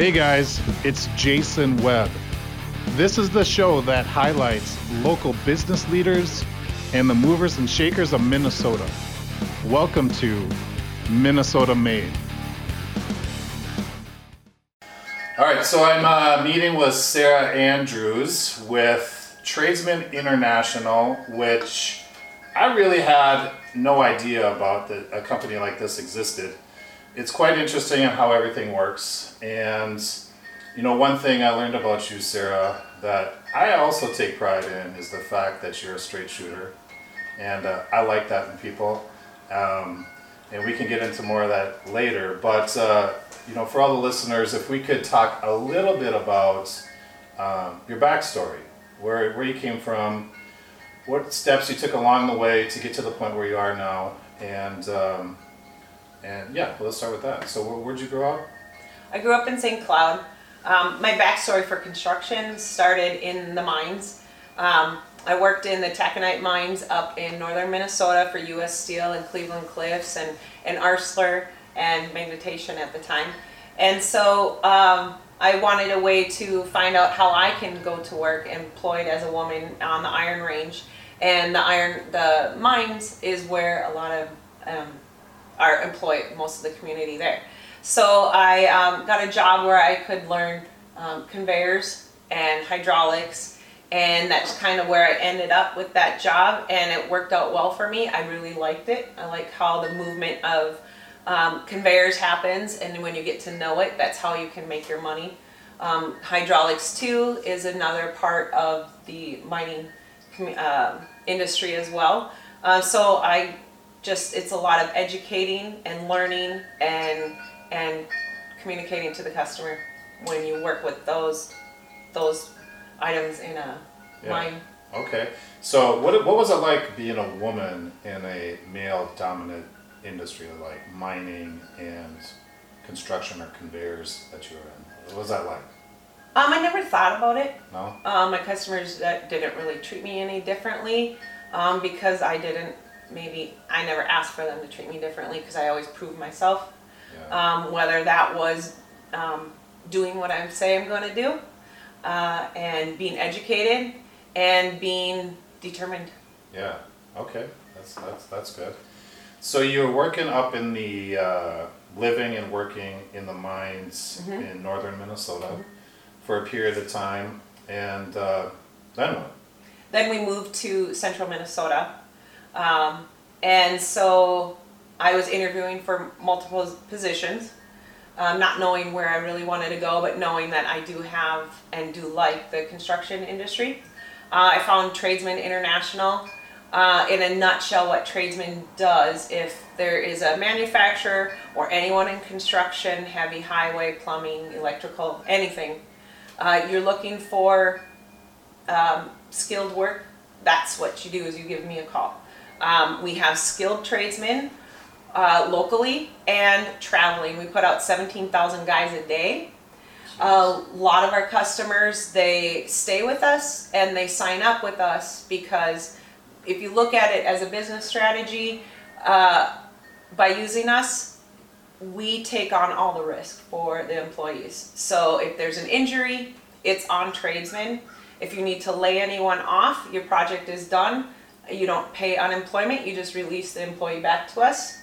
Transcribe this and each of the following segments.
Hey guys, it's Jason Webb. This is the show that highlights local business leaders and the movers and shakers of Minnesota. Welcome to Minnesota Made. All right, so I'm uh, meeting with Sara Andrews with Tradesmen International, which I really had no idea about that a company like this existed. It's quite interesting in how everything works. And, you know, one thing I learned about you, Sara, that I also take pride in is the fact that you're a straight shooter. And uh, I like that in people. Um, and we can get into more of that later. But, uh, you know, for all the listeners, if we could talk a little bit about um, your backstory, where, where you came from, what steps you took along the way to get to the point where you are now, and um, and yeah, let's start with that. So, where, where'd you grow up? I grew up in St. Cloud. Um, my backstory for construction started in the mines. Um, I worked in the taconite mines up in northern Minnesota for U.S. Steel and Cleveland Cliffs and, and Arcelor and Magnetation at the time. And so um, I wanted a way to find out how I can go to work employed as a woman on the Iron Range. And the iron, the mines is where a lot of um, are employed, most of the community there. So I um, got a job where I could learn um, conveyors and hydraulics, and that's kind of where I ended up with that job, and it worked out well for me. I really liked it. I like how the movement of um, conveyors happens, and when you get to know it, that's how you can make your money. Um, hydraulics too is another part of the mining uh, industry as well. Uh, so I just it's a lot of educating and learning and and communicating to the customer when you work with those those items in a Yeah. mine. Okay. So, what what was it like being a woman in a male-dominant industry like mining and construction or conveyors that you were in? What was that like? Um, I never thought about it. No. Um, my customers that didn't really treat me any differently um, because I didn't maybe I never asked for them to treat me differently because I always proved myself. Yeah. Um, whether that was um, doing what I say I'm going to do uh, and being educated and being determined. Yeah. Okay. That's that's that's good. So you were working up in the uh, living and working in the mines Mhm. in northern Minnesota for a period of time, and uh, then what? Then we moved to central Minnesota. Um, and so I was interviewing for multiple positions, um, not knowing where I really wanted to go, but knowing that I do have and do like the construction industry. Uh, I found Tradesmen International. Uh, in a nutshell, what Tradesmen does, if there is a manufacturer or anyone in construction, heavy highway, plumbing, electrical, anything, uh, you're looking for um, skilled work, that's what you do is you give me a call. Um, we have skilled tradesmen uh, locally and traveling. We put out 17,000 guys a day. A lot of our customers, they stay with us and they sign up with us because if you look at it as a business strategy, uh, by using us, we take on all the risk for the employees. So if there's an injury, it's on tradesmen. If you need to lay anyone off, your project is done. You don't pay unemployment, you just release the employee back to us.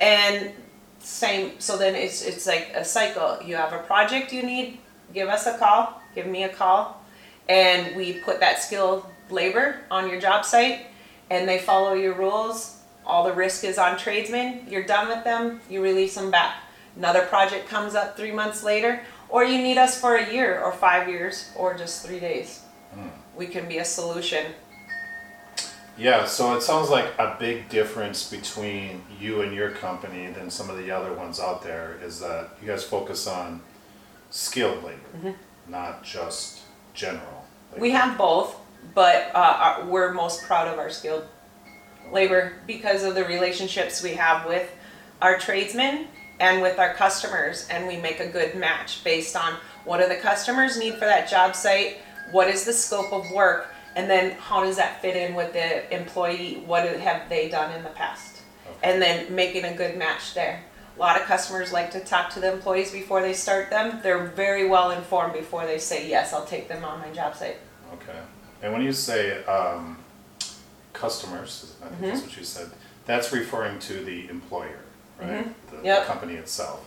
And same, so then it's, it's like a cycle. You have a project you need, give us a call, give me a call, and we put that skilled labor on your job site and they follow your rules. All the risk is on tradesmen. You're done with them, you release them back. Another project comes up three months later, or you need us for a year or five years or just three days. Hmm. We can be a solution. Yeah, so it sounds like a big difference between you and your company than some of the other ones out there is that you guys focus on skilled labor, not just general. labor. We have both, but uh, our, we're most proud of our skilled labor because of the relationships we have with our tradesmen and with our customers, and we make a good match based on what do the customers need for that job site, what is the scope of work, and then how does that fit in with the employee? What have they done in the past? Okay. And then making a good match there. A lot of customers like to talk to the employees before they start them. They're very well informed before they say, yes, I'll take them on my job site. Okay. And when you say um, customers, I think Mm-hmm. that's what you said, that's referring to the employer, right? The- The Yep. company itself.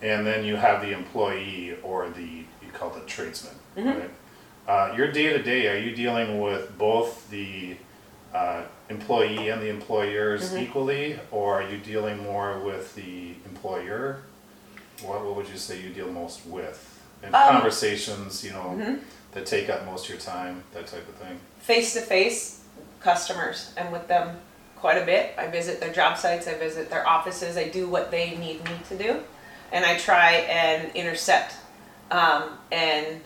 And then you have the employee or the, you call it tradesman, Mm-hmm. right? Uh, Your day-to-day, are you dealing with both the uh, employee and the employers Mm-hmm. equally? Or are you dealing more with the employer? What, what would you say you deal most with? In Um, conversations, you know, that take up most of your time, that type of thing? Face to face customers, I'm with them quite a bit. I visit their job sites, I visit their offices, I do what they need me to do. And I try and intercept um, and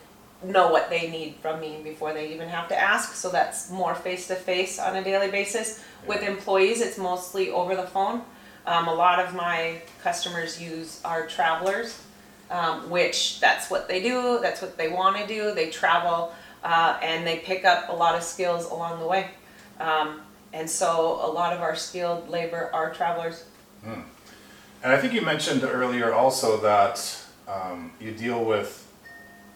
know what they need from me before they even have to ask. So that's more face to face on a daily basis. With employees, it's mostly over the phone. Um, a lot of my customers use our travelers, um, which that's what they do, that's what they want to do. They travel uh, and they pick up a lot of skills along the way. Um, and so a lot of our skilled labor are travelers. And I think you mentioned earlier also that um, you deal with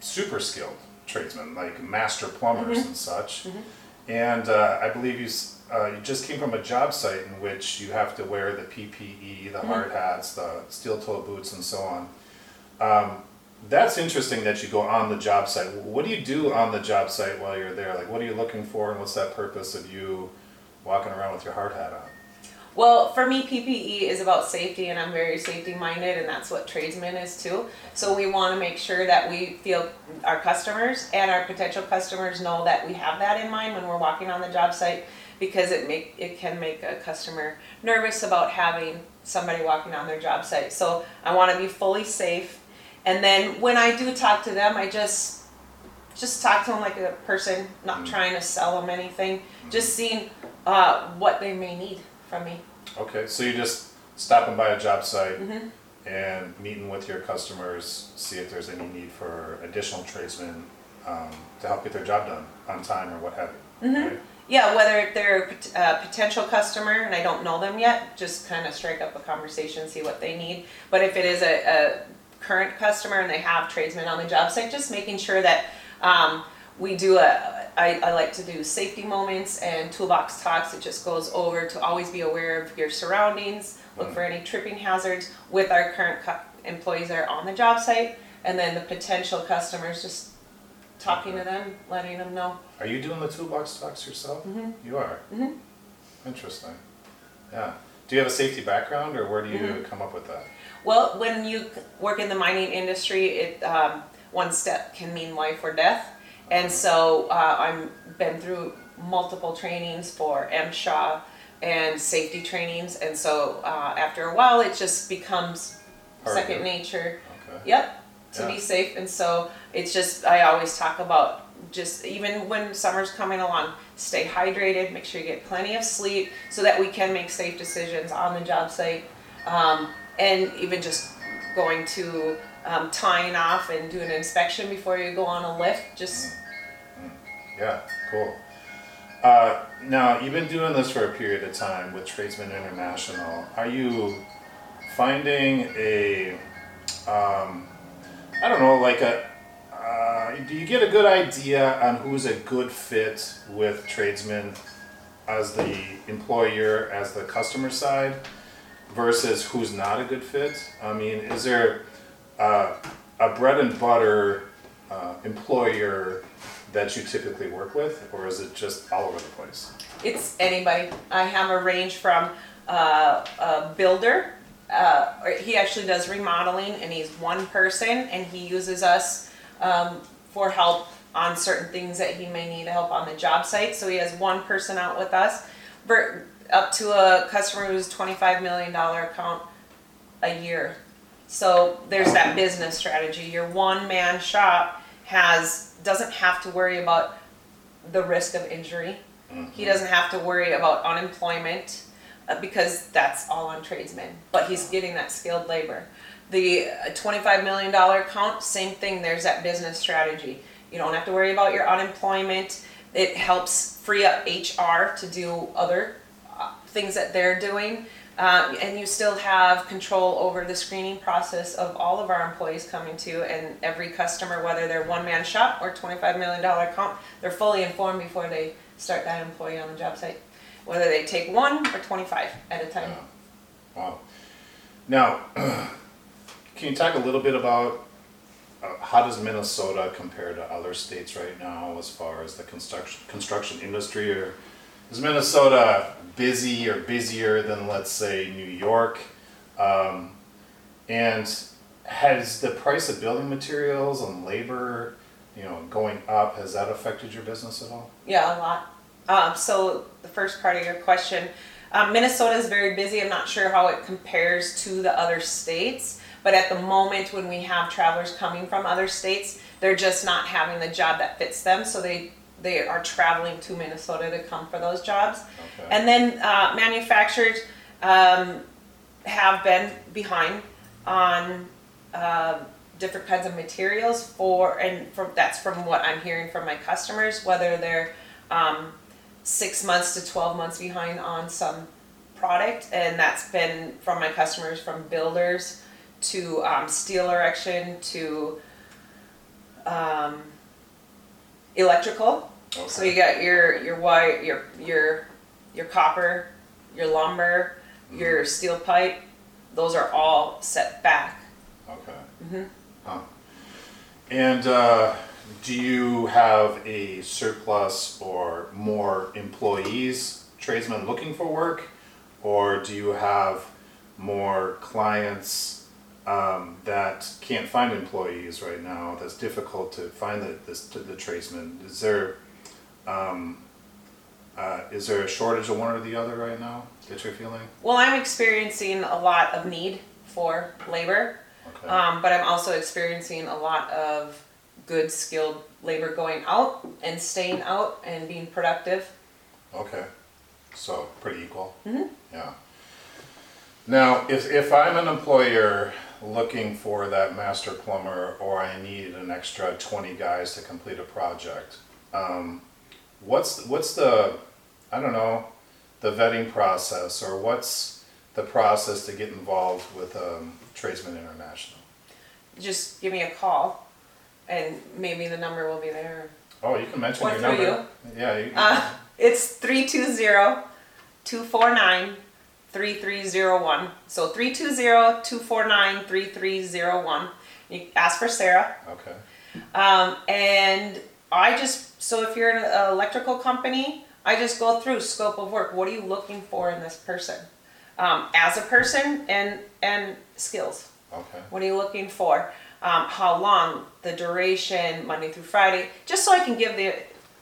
super skilled tradesmen, like master plumbers and such. And uh, I believe you, uh, you just came from a job site in which you have to wear the PPE, the hard hats, the steel toe boots, and so on. Um, that's interesting that you go on the job site. What do you do on the job site while you're there? Like, what are you looking for, and what's that purpose of you walking around with your hard hat on? Well, for me, PPE is about safety, and I'm very safety minded, and that's what tradesman is too. So we want to make sure that we feel our customers and our potential customers know that we have that in mind when we're walking on the job site, because it make it can make a customer nervous about having somebody walking on their job site. So I want to be fully safe, and then when I do talk to them, I just just talk to them like a person, not trying to sell them anything, just seeing uh, what they may need from me. Okay, so you're just stopping by a job site Mm-hmm. and meeting with your customers, see if there's any need for additional tradesmen um, to help get their job done on time or what have you. Mm-hmm. right? Yeah, whether they're a pot- a potential customer and I don't know them yet, just kind of strike up a conversation, see what they need. But if it is a, a current customer and they have tradesmen on the job site, just making sure that um, we do a, I, I like to do safety moments and toolbox talks. It just goes over to always be aware of your surroundings, look for any tripping hazards with our current cu- employees that are on the job site, and then the potential customers, just talking to them, letting them know. Are you doing the toolbox talks yourself? Mhm. You are? Mhm. Interesting. Yeah. Do you have a safety background or where do you Mm-hmm. come up with that? Well, when you c- work in the mining industry, it um, one step can mean life or death, and so uh, I've been through multiple trainings for MSHA and safety trainings, and so uh, after a while, it just becomes Part second nature. Okay. Yep, to Yeah. be safe, and so it's just I always talk about just even when summer's coming along, stay hydrated, make sure you get plenty of sleep, so that we can make safe decisions on the job site, um, and even just going to um, tying off and doing an inspection before you go on a lift. Just Yeah, cool. Uh, now, you've been doing this for a period of time with Tradesmen International. Are you finding a, um, I don't know, like a, uh, do you get a good idea on who's a good fit with tradesmen as the employer, as the customer side, versus who's not a good fit? I mean, is there uh, a bread and butter uh, employer that you typically work with, or is it just all over the place? it's anybody. I have a range from uh, a builder. Uh, he actually does remodeling, and he's one person, and he uses us um, for help on certain things that he may need help on the job site. So he has one person out with us, up to a customer who's twenty-five million dollar account a year. So there's that business strategy. Your one-man shop has doesn't have to worry about the risk of injury. He doesn't have to worry about unemployment uh, because that's all on tradesmen. But he's getting that skilled labor. The uh, $25 million account, same thing. There's that business strategy. You don't have to worry about your unemployment. It helps free up HR to do other uh, things that they're doing. Um, and you still have control over the screening process of all of our employees coming to and every customer, whether they're one man shop or $25 million comp, they're fully informed before they start that employee on the job site. Whether they take one or 25 at a time. Wow. Now, can you talk a little bit about uh, how does Minnesota compare to other states right now as far as the construction construction industry? Or is Minnesota busy or busier than let's say New York? Um, and has the price of building materials and labor, you know, going up? Has that affected your business at all? Yeah, a lot. Um, so the first part of your question, um, Minnesota is very busy. I'm not sure how it compares to the other states, but at the moment when we have travelers coming from other states, they're just not having the job that fits them, so they they are traveling to Minnesota to come for those jobs. Okay. And then uh, manufacturers um, have been behind on uh, different kinds of materials for, and from that's from what I'm hearing from my customers, whether they're um, six months to 12 months behind on some product, and that's been from my customers from builders to um, steel erection to um, electrical. So you got your your wire, your your your copper, your lumber, your steel pipe. Those are all set back. Okay. Mhm. Huh. And uh, do you have a surplus or more employees, tradesmen looking for work? Or do you have more clients um, that can't find employees right now? That's difficult to find the, this, the tradesmen. Is there, um, uh, is there a shortage of one or the other right now that you're feeling? Well, I'm experiencing a lot of need for labor, Okay. um, but I'm also experiencing a lot of good skilled labor going out and staying out and being productive. Okay, so pretty equal? Mhm. Yeah. Now, if, if I'm an employer looking for that master plumber or I need an extra twenty guys to complete a project, um, what's, what's the, I don't know, the vetting process or what's the process to get involved with, um, Tradesmen International? Just give me a call, and maybe the number will be there. Oh, you can mention Or your number. Yeah, you, Uh, it's 320 249 3301. So 320 249 3301. You ask for Sara. okay, Um, and I just, so if you're an electrical company, I just go through scope of work. What are you looking for in this person? Um, as a person and, and skills. okay, What are you looking for? Um, how long, the duration, Monday through Friday, just so I can give the,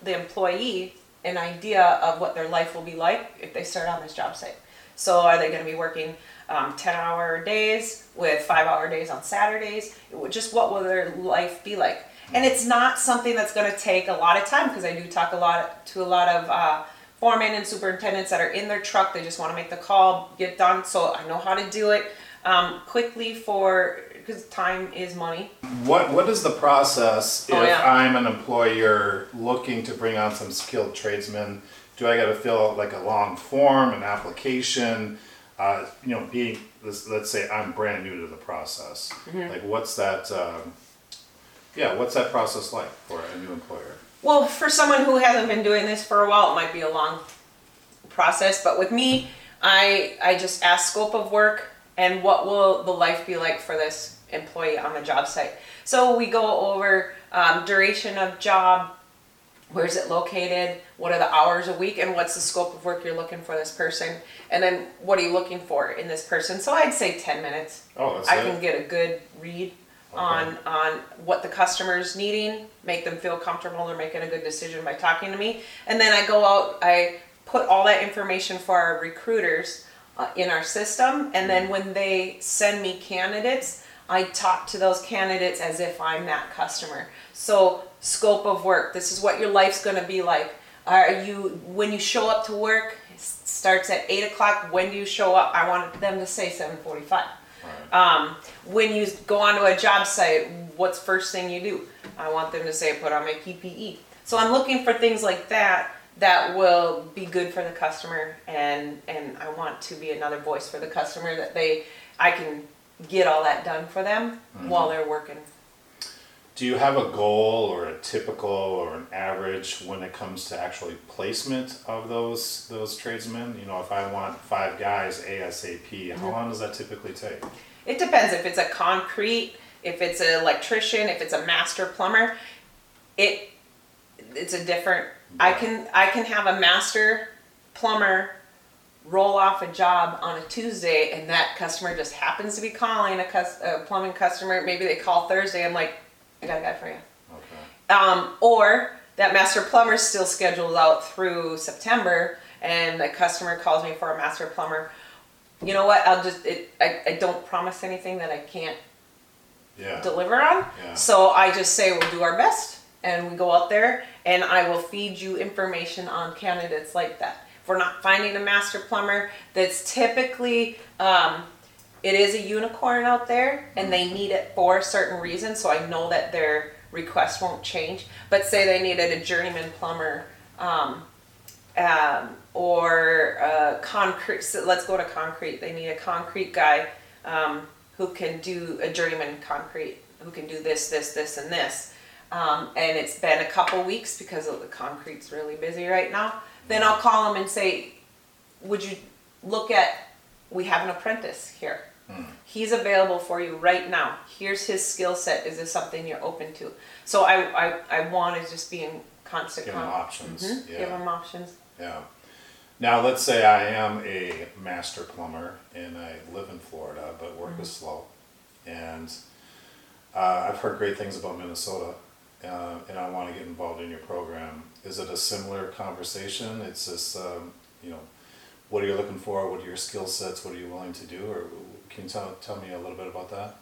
the employee an idea of what their life will be like if they start on this job site. So are they going to be working um, 10 hour days with five hour days on Saturdays? Just what will their life be like? And it's not something that's going to take a lot of time because I do talk a lot to a lot of uh, foremen and superintendents that are in their truck. They just want to make the call, get done. So I know how to do it um, quickly for because time is money. What what is the process if Oh, yeah. I'm an employer looking to bring on some skilled tradesmen? Do I got to fill out like a long form, an application? Uh, you know, being let's, let's say I'm brand new to the process. Mm-hmm. Like, what's that? Um, yeah, what's that process like for a new employer? Well, for someone who hasn't been doing this for a while, it might be a long process. But with me, I I just ask scope of work and what will the life be like for this employee on the job site. So we go over um, duration of job, where is it located, what are the hours a week, and what's the scope of work you're looking for this person, and then what are you looking for in this person. So I'd say ten minutes. Oh, that's I it. can get a good read on on what the customer's needing, make them feel comfortable, they're making a good decision by talking to me, and then I go out, I put all that information for our recruiters uh, in our system, and then when they send me candidates, I talk to those candidates as if I'm that customer. So scope of work, this is what your life's going to be like. Are you when you show up to work? It starts at eight o'clock. When do you show up? I want them to say seven forty-five. Right. Um, when you go onto a job site, what's first thing you do? I want them to say, put on my PPE. So I'm looking for things like that that will be good for the customer and and I want to be another voice for the customer that they I can get all that done for them while they're working. Do you have a goal or a typical or an average when it comes to actually placement of those those tradesmen? You know, if I want five guys ASAP, how long does that typically take? It depends if it's a concrete, if it's an electrician, if it's a master plumber. It it's a different. I can I can have a master plumber roll off a job on a Tuesday, and that customer just happens to be calling a, cus, a plumbing customer. Maybe they call Thursday. I'm like, I got a guy for you. Okay. Um, or that master plumber is still scheduled out through September, and the customer calls me for a master plumber. You know what? I'll just it. I, I don't promise anything that I can't Yeah. deliver on. Yeah. So I just say we'll do our best and we go out there and I will feed you information on candidates like that. If we're not finding a master plumber that's typically um, it is a unicorn out there and they need it for a certain reason, so I know that their request won't change. But say they needed a journeyman plumber um, um, or uh, concrete. So let's go to concrete. They need a concrete guy um, who can do a journeyman concrete, who can do this, this, this, and this. Um, and it's been a couple weeks because the concrete's really busy right now. Then I'll call them and say, "Would you look at? We have an apprentice here. He's available for you right now. Here's his skill set. Is this something you're open to?" So I I, I want to just be in constant Give 'em con- options, Mhm, yeah. Give them options. Yeah. Now, let's say I am a master plumber and I live in Florida, but work is slow. And uh, I've heard great things about Minnesota, uh, and I want to get involved in your program. Is it a similar conversation? It's just, um, you know, what are you looking for? What are your skill sets? What are you willing to do? Or can you tell, tell me a little bit about that?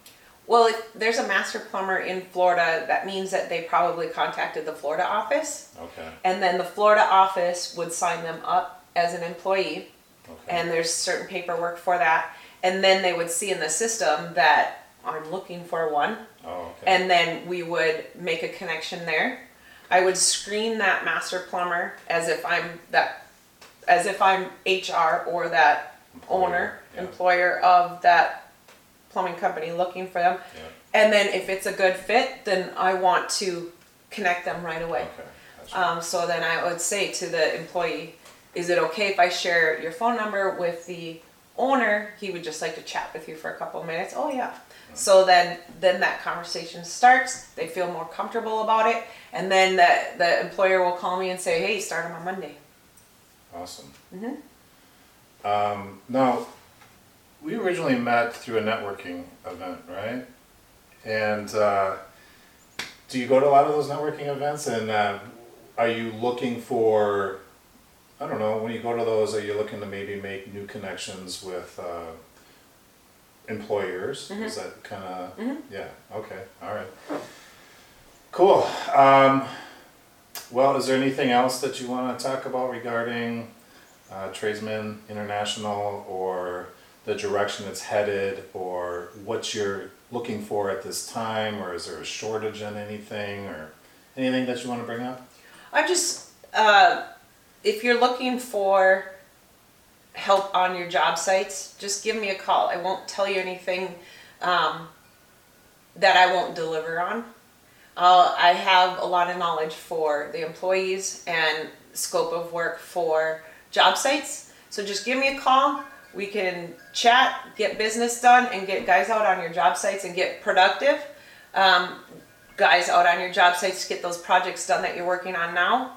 Well, if there's a master plumber in Florida, that means that they probably contacted the Florida office, Okay. and then the Florida office would sign them up as an employee, Okay. and there's certain paperwork for that, and then they would see in the system that I'm looking for one, oh, okay. and then we would make a connection there. I would screen that master plumber as if I'm that, as if I'm HR or that Employer, owner. Employer of that plumbing company looking for them. yeah. And then if it's a good fit, then I want to connect them right away. Okay. Gotcha. Um, so then I would say to the employee, is it okay if I share your phone number with the owner? He would just like to chat with you for a couple of minutes. Oh yeah. So then then that conversation starts. They feel more comfortable about it, and then the the employer will call me and say, hey, start on Monday. Awesome. Mhm. Um, now, we originally met through a networking event, right? And uh, do you go to a lot of those networking events? And uh, are you looking for, I don't know, when you go to those, are you looking to maybe make new connections with uh, employers? Is that kind of, yeah, okay, all right. Cool. Um, well, is there anything else that you want to talk about regarding uh, Tradesmen International or the direction it's headed or what you're looking for at this time or is there a shortage in anything or anything that you want to bring up? I just, uh, if you're looking for help on your job sites, just give me a call. I won't tell you anything um, that I won't deliver on. Uh, I have a lot of knowledge for the employees and scope of work for job sites. So just give me a call. We can chat, get business done, and get guys out on your job sites and get productive. Um, guys out on your job sites to get those projects done that you're working on now,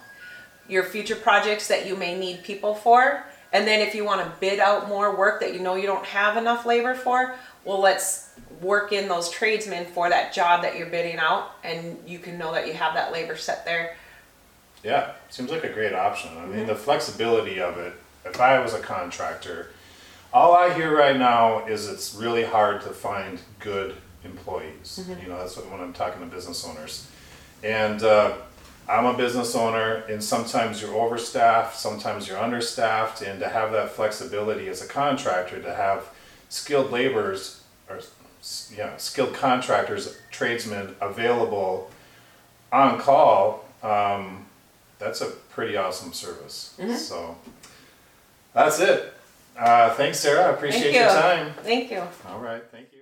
your future projects that you may need people for, and then if you want to bid out more work that you know you don't have enough labor for, well, let's work in those tradesmen for that job that you're bidding out, and you can know that you have that labor set there. Yeah, seems like a great option. I mean, the flexibility of it. If I was a contractor, all I hear right now is it's really hard to find good employees. You know, that's what when I'm talking to business owners, and uh, I'm a business owner, and sometimes you're overstaffed, sometimes you're understaffed, and to have that flexibility as a contractor, to have skilled laborers or yeah, skilled contractors, tradesmen available on call. Um, that's a pretty awesome service. So that's it. Uh, thanks, Sara. I appreciate Thank your time. Thank you. All right, thank you.